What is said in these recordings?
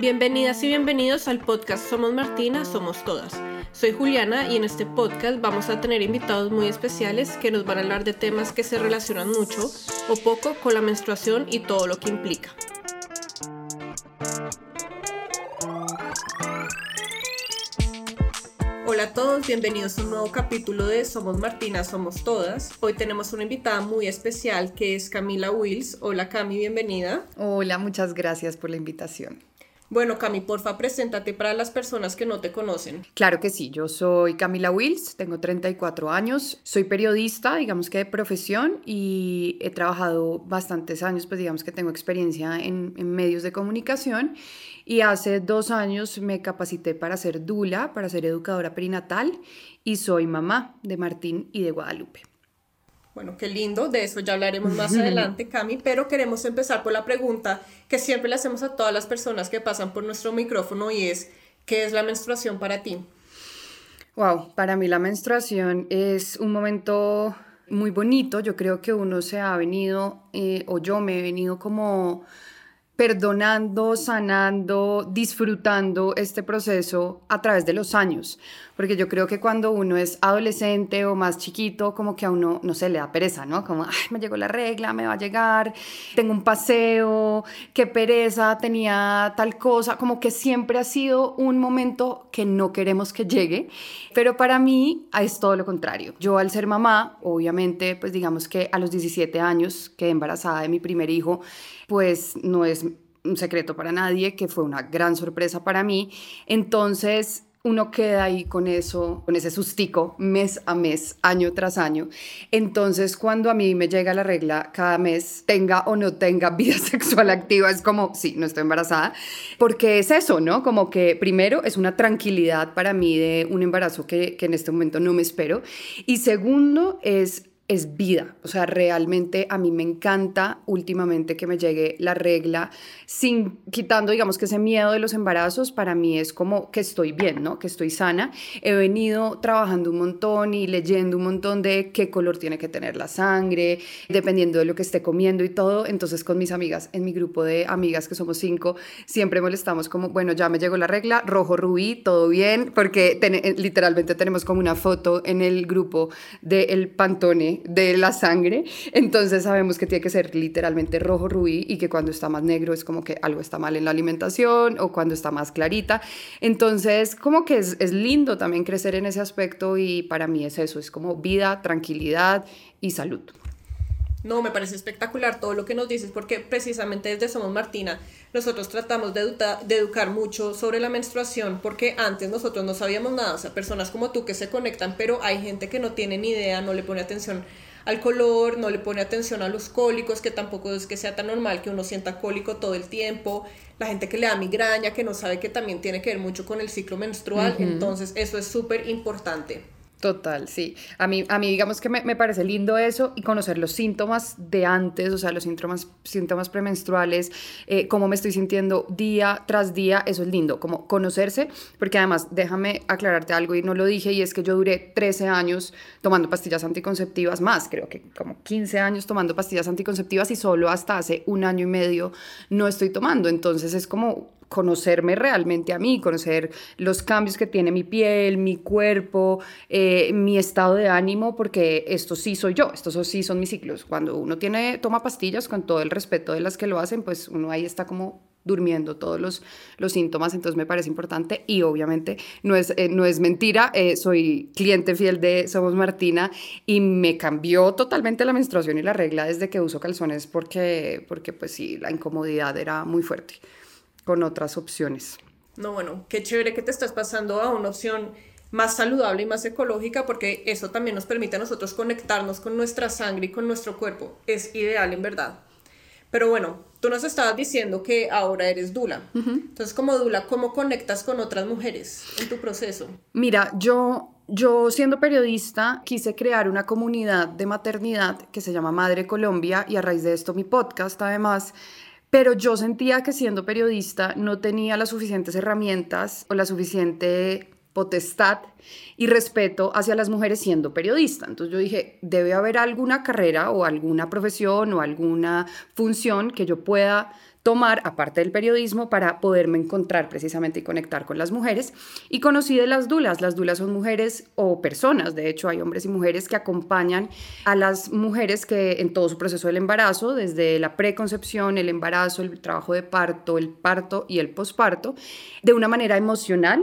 Bienvenidas y bienvenidos al podcast Somos Martina, Somos Todas. Soy Juliana y en este podcast vamos a tener invitados muy especiales que nos van a hablar de temas que se relacionan mucho o poco con la menstruación y todo lo que implica. Hola a todos, bienvenidos a un nuevo capítulo de Somos Martina, Somos Todas. Hoy tenemos una invitada muy especial que es Camila Wills. Hola Cami, bienvenida. Hola, muchas gracias por la invitación. Bueno, Cami, porfa, preséntate para las personas que no te conocen. Claro que sí, yo soy Camila Wills, tengo 34 años, soy periodista, digamos que de profesión, y he trabajado bastantes años, pues digamos que tengo experiencia en, en medios de comunicación, y hace dos años me capacité para ser dula, para ser educadora perinatal, y soy mamá de Martín y de Guadalupe. Bueno, qué lindo, de eso ya hablaremos más adelante, Cami, pero queremos empezar por la pregunta que siempre le hacemos a todas las personas que pasan por nuestro micrófono y es, ¿qué es la menstruación para ti? Wow, para mí la menstruación es un momento muy bonito, yo creo que uno se ha venido, eh, o yo me he venido como perdonando, sanando, disfrutando este proceso a través de los años. Porque yo creo que cuando uno es adolescente o más chiquito, como que a uno, no se le da pereza, ¿no? Como, ay, me llegó la regla, me va a llegar, tengo un paseo, qué pereza, tenía tal cosa. Como que siempre ha sido un momento que no queremos que llegue. Pero para mí es todo lo contrario. Yo al ser mamá, obviamente, pues digamos que a los 17 años quedé embarazada de mi primer hijo pues no es un secreto para nadie, que fue una gran sorpresa para mí. Entonces, uno queda ahí con eso, con ese sustico mes a mes, año tras año. Entonces, cuando a mí me llega la regla cada mes, tenga o no tenga vida sexual activa, es como, sí, no estoy embarazada, porque es eso, ¿no? Como que primero es una tranquilidad para mí de un embarazo que, que en este momento no me espero. Y segundo es es vida. O sea, realmente a mí me encanta últimamente que me llegue la regla sin quitando, digamos, que ese miedo de los embarazos, para mí es como que estoy bien, ¿no? Que estoy sana. He venido trabajando un montón y leyendo un montón de qué color tiene que tener la sangre, dependiendo de lo que esté comiendo y todo. Entonces, con mis amigas, en mi grupo de amigas, que somos cinco, siempre molestamos como, bueno, ya me llegó la regla, rojo, rubí, todo bien, porque eh, literalmente tenemos como una foto en el grupo del Pantone de la sangre, entonces sabemos que tiene que ser literalmente rojo rubí y que cuando está más negro es como que algo está mal en la alimentación o cuando está más clarita. Entonces, como que es, es lindo también crecer en ese aspecto y para mí es eso, es como vida, tranquilidad y salud. No, me parece espectacular todo lo que nos dices porque precisamente desde Somos Martina nosotros tratamos de, de, educar mucho sobre la menstruación porque antes nosotros no sabíamos nada, o sea, personas como tú que se conectan, pero hay gente que no tiene ni idea, no le pone atención al color, no le pone atención a los cólicos, que tampoco es que sea tan normal que uno sienta cólico todo el tiempo, la gente que le da migraña, que no sabe que también tiene que ver mucho con el ciclo menstrual, entonces eso es súper importante. Total, sí. A mí, a mí digamos que me, me, parece lindo eso y conocer los síntomas de antes, o sea, los síntomas, síntomas premenstruales, eh, cómo me estoy sintiendo día tras día, eso es lindo, como conocerse, porque además, déjame aclararte algo y no lo dije, y es que yo duré 13 años tomando pastillas anticonceptivas, más, creo que como 15 años tomando pastillas anticonceptivas y solo hasta hace un año y medio no estoy tomando, entonces es como conocerme realmente a mí, conocer los cambios que tiene mi piel, mi cuerpo, eh, mi estado de ánimo, porque esto sí soy yo, estos sí son mis ciclos. Cuando uno tiene, toma pastillas con todo el respeto de las que lo hacen, pues uno ahí está como durmiendo todos los, los síntomas, entonces me parece importante y obviamente no es, eh, no es mentira, eh, soy cliente fiel de Somos Martina y me cambió totalmente la menstruación y la regla desde que uso calzones porque, porque pues sí, la incomodidad era muy fuerte con otras opciones. No, bueno, qué chévere que te estás pasando a una opción más saludable y más ecológica porque eso también nos permite a nosotros conectarnos con nuestra sangre y con nuestro cuerpo. Es ideal en verdad. Pero bueno, tú nos estabas diciendo que ahora eres Dula. Entonces, como Dula, ¿cómo conectas con otras mujeres en tu proceso? Mira, yo, yo siendo periodista quise crear una comunidad de maternidad que se llama Madre Colombia y a raíz de esto mi podcast además pero yo sentía que siendo periodista no tenía las suficientes herramientas o la suficiente potestad y respeto hacia las mujeres siendo periodista. Entonces yo dije, debe haber alguna carrera o alguna profesión o alguna función que yo pueda tomar, aparte del periodismo, para poderme encontrar precisamente y conectar con las mujeres. Y conocí de las dulas. Las dulas son mujeres o personas, de hecho hay hombres y mujeres que acompañan a las mujeres que en todo su proceso del embarazo, desde la preconcepción, el embarazo, el trabajo de parto, el parto y el posparto, de una manera emocional,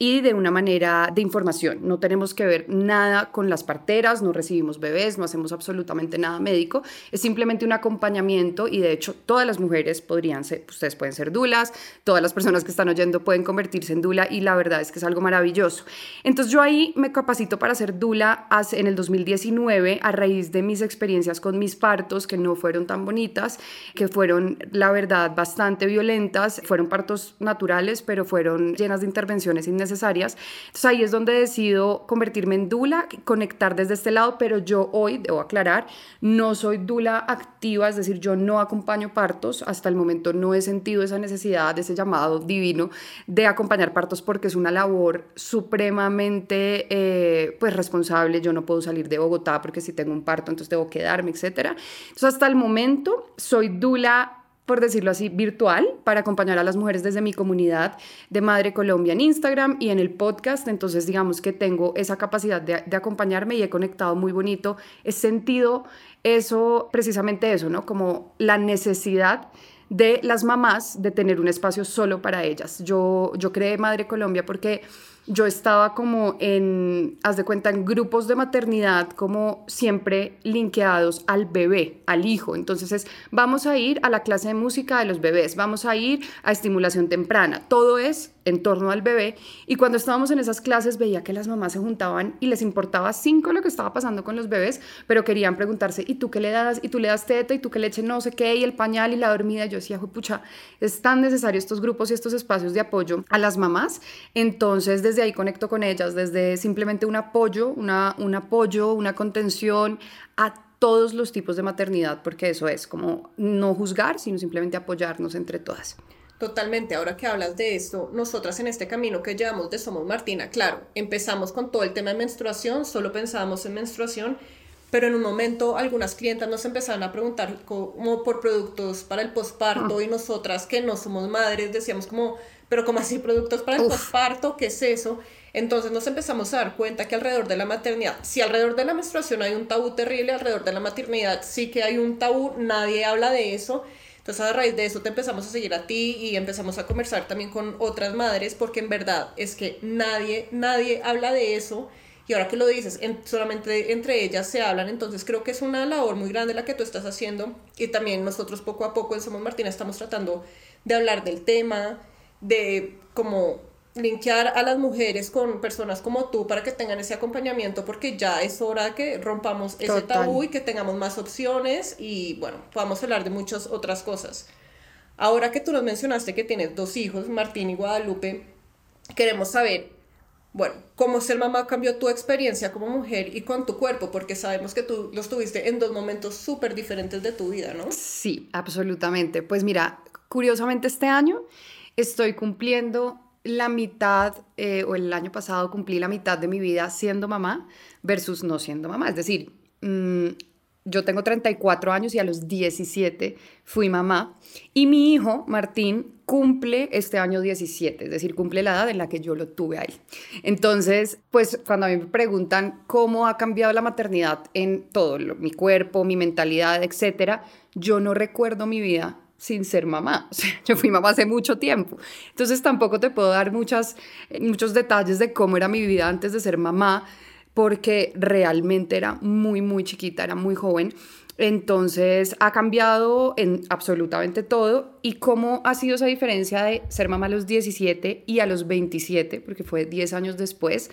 y de una manera de información. No tenemos que ver nada con las parteras, no recibimos bebés, no hacemos absolutamente nada médico, es simplemente un acompañamiento y de hecho todas las mujeres podrían ser, ustedes pueden ser dulas, todas las personas que están oyendo pueden convertirse en dula y la verdad es que es algo maravilloso. Entonces yo ahí me capacito para ser dula en el 2019 a raíz de mis experiencias con mis partos que no fueron tan bonitas, que fueron la verdad bastante violentas, fueron partos naturales pero fueron llenas de intervenciones innecesarias necesarias. Entonces ahí es donde decido convertirme en dula, conectar desde este lado, pero yo hoy, debo aclarar, no soy dula activa, es decir, yo no acompaño partos, hasta el momento no he sentido esa necesidad, ese llamado divino de acompañar partos porque es una labor supremamente eh, pues responsable, yo no puedo salir de Bogotá porque si tengo un parto entonces debo quedarme, etcétera. Entonces hasta el momento soy dula por decirlo así, virtual para acompañar a las mujeres desde mi comunidad de Madre Colombia en Instagram y en el podcast. Entonces, digamos que tengo esa capacidad de, acompañarme y he conectado muy bonito. He sentido eso, precisamente eso, ¿no? Como la necesidad de las mamás de tener un espacio solo para ellas. Yo, yo creé Madre Colombia porque yo estaba como en, haz de cuenta, en grupos de maternidad como siempre linkeados al bebé, al hijo. Entonces es, vamos a ir a la clase de música de los bebés, vamos a ir a estimulación temprana. Todo es en torno al bebé. Y cuando estábamos en esas clases veía que las mamás se juntaban y les importaba cinco lo que estaba pasando con los bebés, pero querían preguntarse, ¿y tú qué le das? ¿Y tú le das teta? ¿Y tú qué leche no sé qué? ¿Y el pañal y la dormida? Yo decía, pucha, es tan necesario estos grupos y estos espacios de apoyo a las mamás. Entonces, desde ahí conecto con ellas, desde simplemente un apoyo, una, un apoyo, una contención a todos los tipos de maternidad, porque eso es como no juzgar, sino simplemente apoyarnos entre todas. Totalmente, ahora que hablas de esto, nosotras en este camino que llevamos de Somos Martina, claro, empezamos con todo el tema de menstruación, solo pensábamos en menstruación, pero en un momento algunas clientas nos empezaron a preguntar como por productos para el posparto ah. y nosotras que no somos madres decíamos como, pero como así productos para el posparto? ¿Qué es eso? Entonces nos empezamos a dar cuenta que alrededor de la maternidad, si alrededor de la menstruación hay un tabú terrible, alrededor de la maternidad sí que hay un tabú, nadie habla de eso. Entonces a raíz de eso te empezamos a seguir a ti y empezamos a conversar también con otras madres porque en verdad es que nadie, nadie habla de eso. Y ahora que lo dices, solamente entre ellas se hablan, entonces creo que es una labor muy grande la que tú estás haciendo. Y también nosotros poco a poco en Somos Martina estamos tratando de hablar del tema, de como linkear a las mujeres con personas como tú para que tengan ese acompañamiento porque ya es hora que rompamos ese tabú y que tengamos más opciones y bueno, podamos hablar de muchas otras cosas. Ahora que tú nos mencionaste que tienes dos hijos, Martín y Guadalupe, queremos saber, bueno, cómo ser mamá cambió tu experiencia como mujer y con tu cuerpo, porque sabemos que tú los tuviste en dos momentos súper diferentes de tu vida, ¿no? Sí, absolutamente. Pues mira, curiosamente este año estoy cumpliendo la mitad, eh, o el año pasado cumplí la mitad de mi vida siendo mamá versus no siendo mamá. Es decir, mm, yo tengo 34 años y a los 17 fui mamá. Y mi hijo, Martín, cumple este año 17, es decir, cumple la edad en la que yo lo tuve ahí. Entonces, pues cuando a mí me preguntan cómo ha cambiado la maternidad en todo, mi cuerpo, mi mentalidad, etcétera, yo no recuerdo mi vida sin ser mamá. yo fui mamá hace mucho tiempo. Entonces tampoco te puedo dar muchas, muchos detalles de cómo era mi vida antes de ser mamá, porque realmente era muy, muy chiquita, era muy joven. Entonces ha cambiado en absolutamente todo. ¿Y cómo ha sido esa diferencia de ser mamá a los 17 y a los 27, porque fue 10 años después?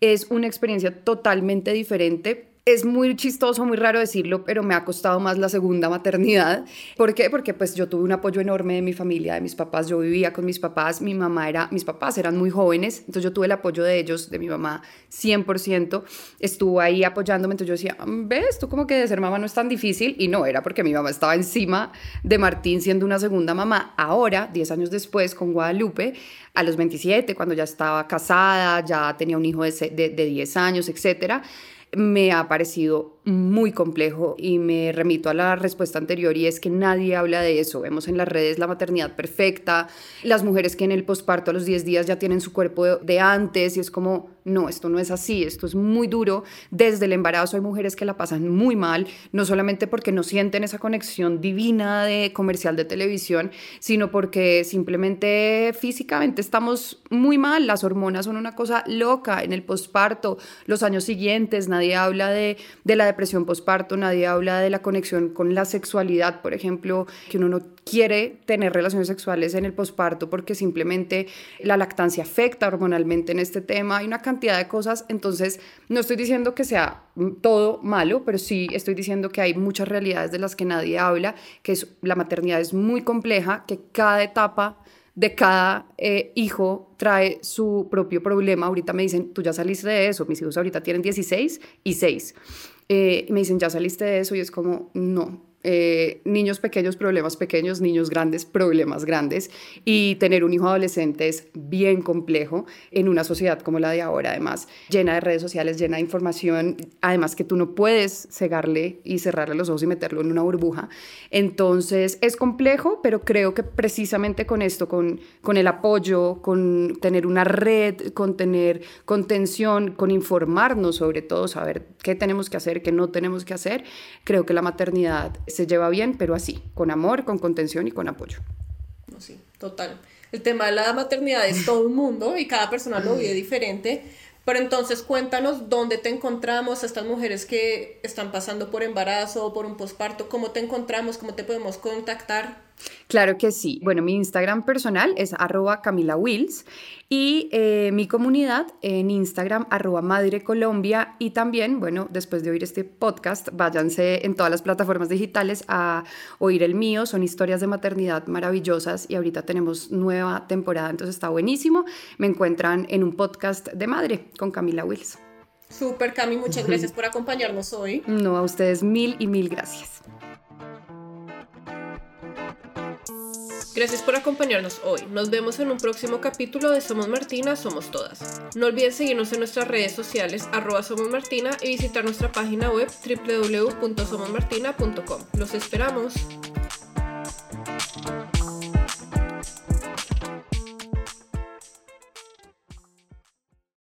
Es una experiencia totalmente diferente es muy chistoso, muy raro decirlo, pero me ha costado más la segunda maternidad. ¿Por qué? Porque pues yo tuve un apoyo enorme de mi familia, de mis papás. Yo vivía con mis papás, mi mamá era, mis papás eran muy jóvenes, entonces yo tuve el apoyo de ellos, de mi mamá, 100%. Estuvo ahí apoyándome, entonces yo decía, ves, tú como que de ser mamá no es tan difícil. Y no, era porque mi mamá estaba encima de Martín siendo una segunda mamá. Ahora, 10 años después, con Guadalupe, a los 27, cuando ya estaba casada, ya tenía un hijo de, de, de 10 años, etcétera me ha parecido muy complejo y me remito a la respuesta anterior y es que nadie habla de eso. Vemos en las redes la maternidad perfecta, las mujeres que en el posparto a los 10 días ya tienen su cuerpo de antes y es como, no, esto no es así, esto es muy duro. Desde el embarazo hay mujeres que la pasan muy mal, no solamente porque no sienten esa conexión divina de comercial de televisión, sino porque simplemente físicamente estamos muy mal, las hormonas son una cosa loca en el posparto, los años siguientes, nadie habla de, de la depresión posparto, nadie habla de la conexión con la sexualidad, por ejemplo, que uno no quiere tener relaciones sexuales en el posparto porque simplemente la lactancia afecta hormonalmente en este tema, hay una cantidad de cosas, entonces no estoy diciendo que sea todo malo, pero sí estoy diciendo que hay muchas realidades de las que nadie habla, que es, la maternidad es muy compleja, que cada etapa de cada eh, hijo trae su propio problema. Ahorita me dicen, tú ya saliste de eso, mis hijos ahorita tienen 16 y 6. Eh, me dicen, ya saliste de eso y es como, no, eh, niños pequeños, problemas pequeños, niños grandes, problemas grandes. Y tener un hijo adolescente es bien complejo en una sociedad como la de ahora, además, llena de redes sociales, llena de información, además que tú no puedes cegarle y cerrarle los ojos y meterlo en una burbuja. Entonces es complejo, pero creo que precisamente con esto, con, con el apoyo, con tener una red, con tener contención, con informarnos sobre todo, saber qué tenemos que hacer, qué no tenemos que hacer, creo que la maternidad se lleva bien, pero así, con amor, con contención y con apoyo. sí, total. El tema de la maternidad es todo un mundo y cada persona lo vive diferente. Pero entonces cuéntanos dónde te encontramos, estas mujeres que están pasando por embarazo o por un posparto, cómo te encontramos, cómo te podemos contactar. Claro que sí. Bueno, mi Instagram personal es arroba Camila Wills y eh, mi comunidad en Instagram arroba Madre Colombia y también, bueno, después de oír este podcast, váyanse en todas las plataformas digitales a oír el mío. Son historias de maternidad maravillosas y ahorita tenemos nueva temporada, entonces está buenísimo. Me encuentran en un podcast de Madre con Camila Wills. Super Cami, muchas gracias por acompañarnos hoy. No, a ustedes mil y mil gracias. Gracias por acompañarnos hoy. Nos vemos en un próximo capítulo de Somos Martina, Somos Todas. No olviden seguirnos en nuestras redes sociales arroba y visitar nuestra página web www.somosmartina.com. Los esperamos.